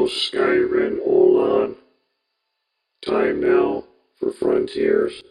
Hello, Skyrim Olan. Time now for Frontiers.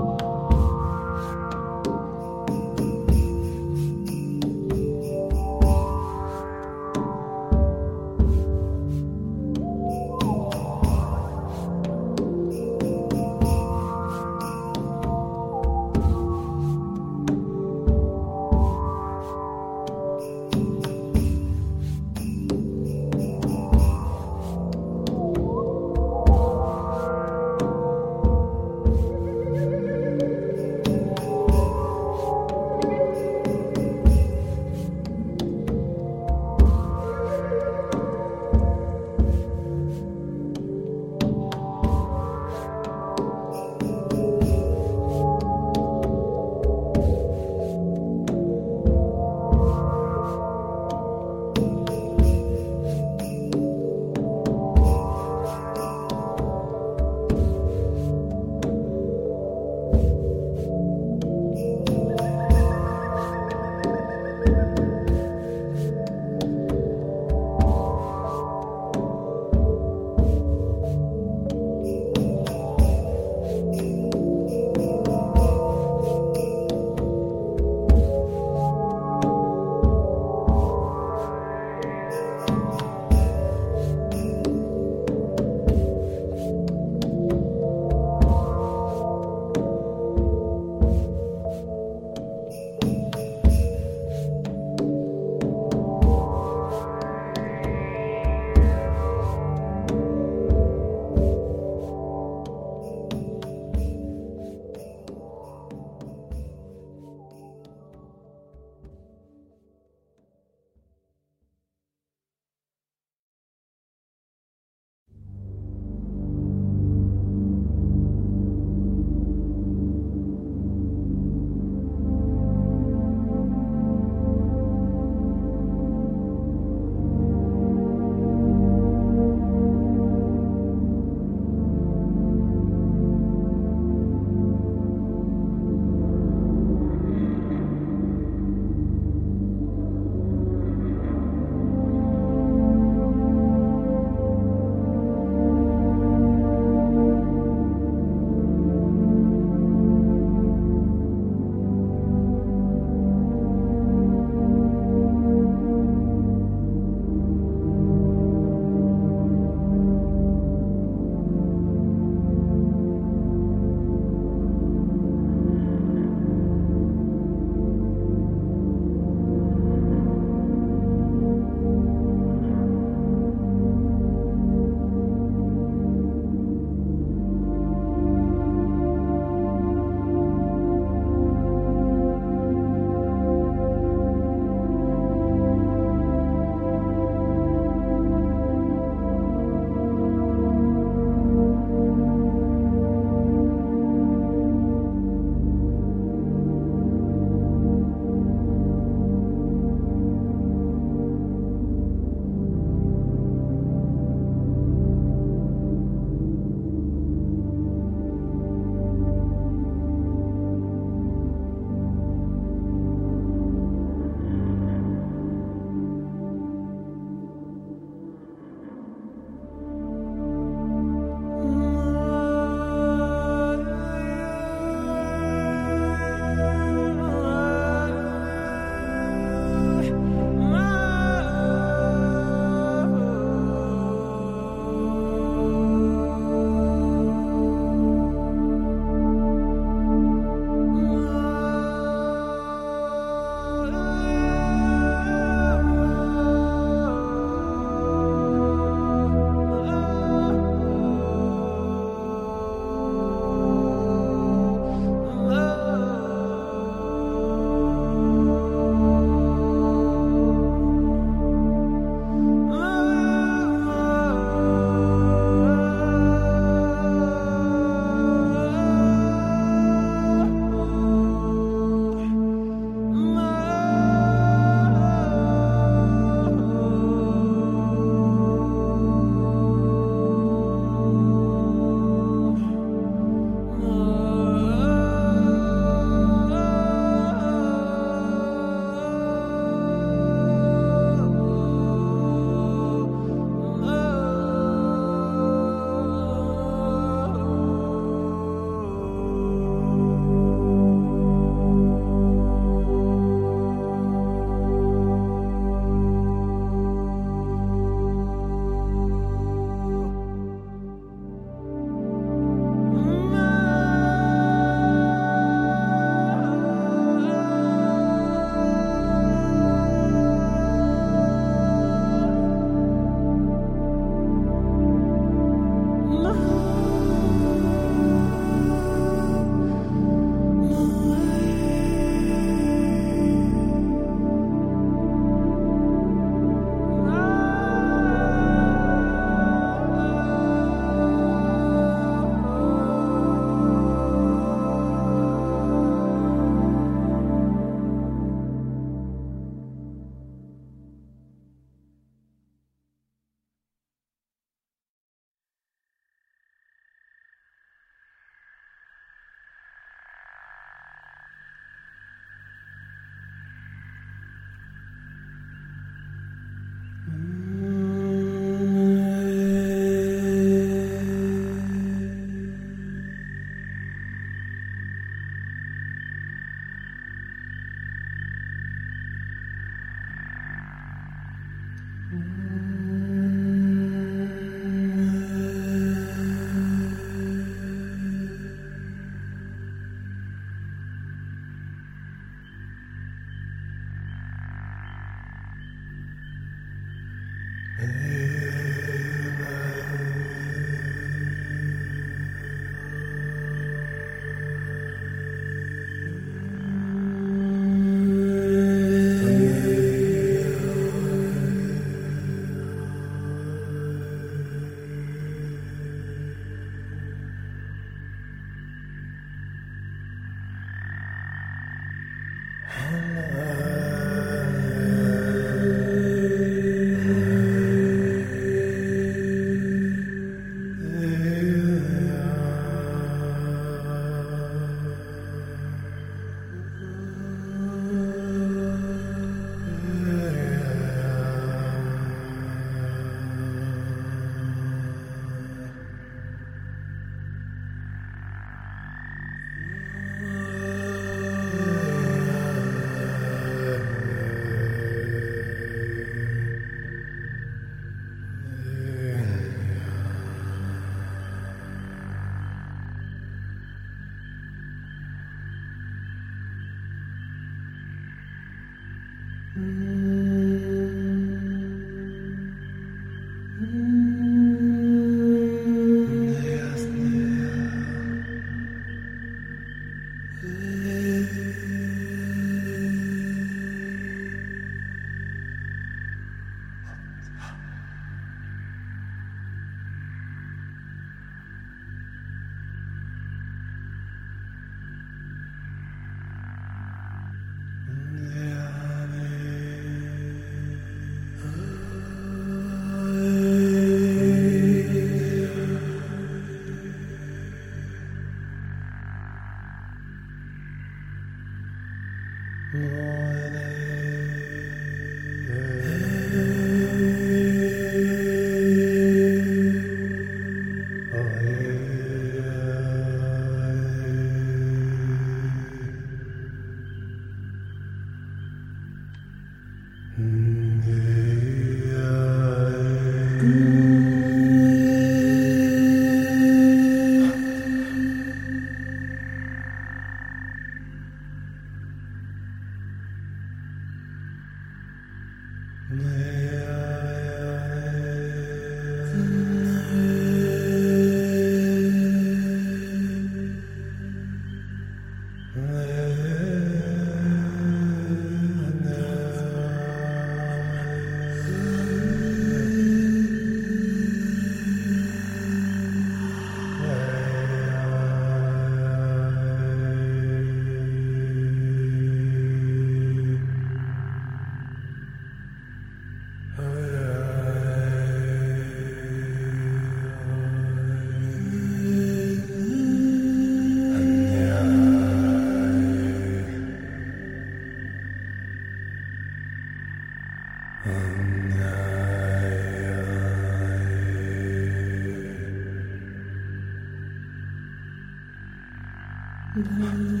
Mm-hmm.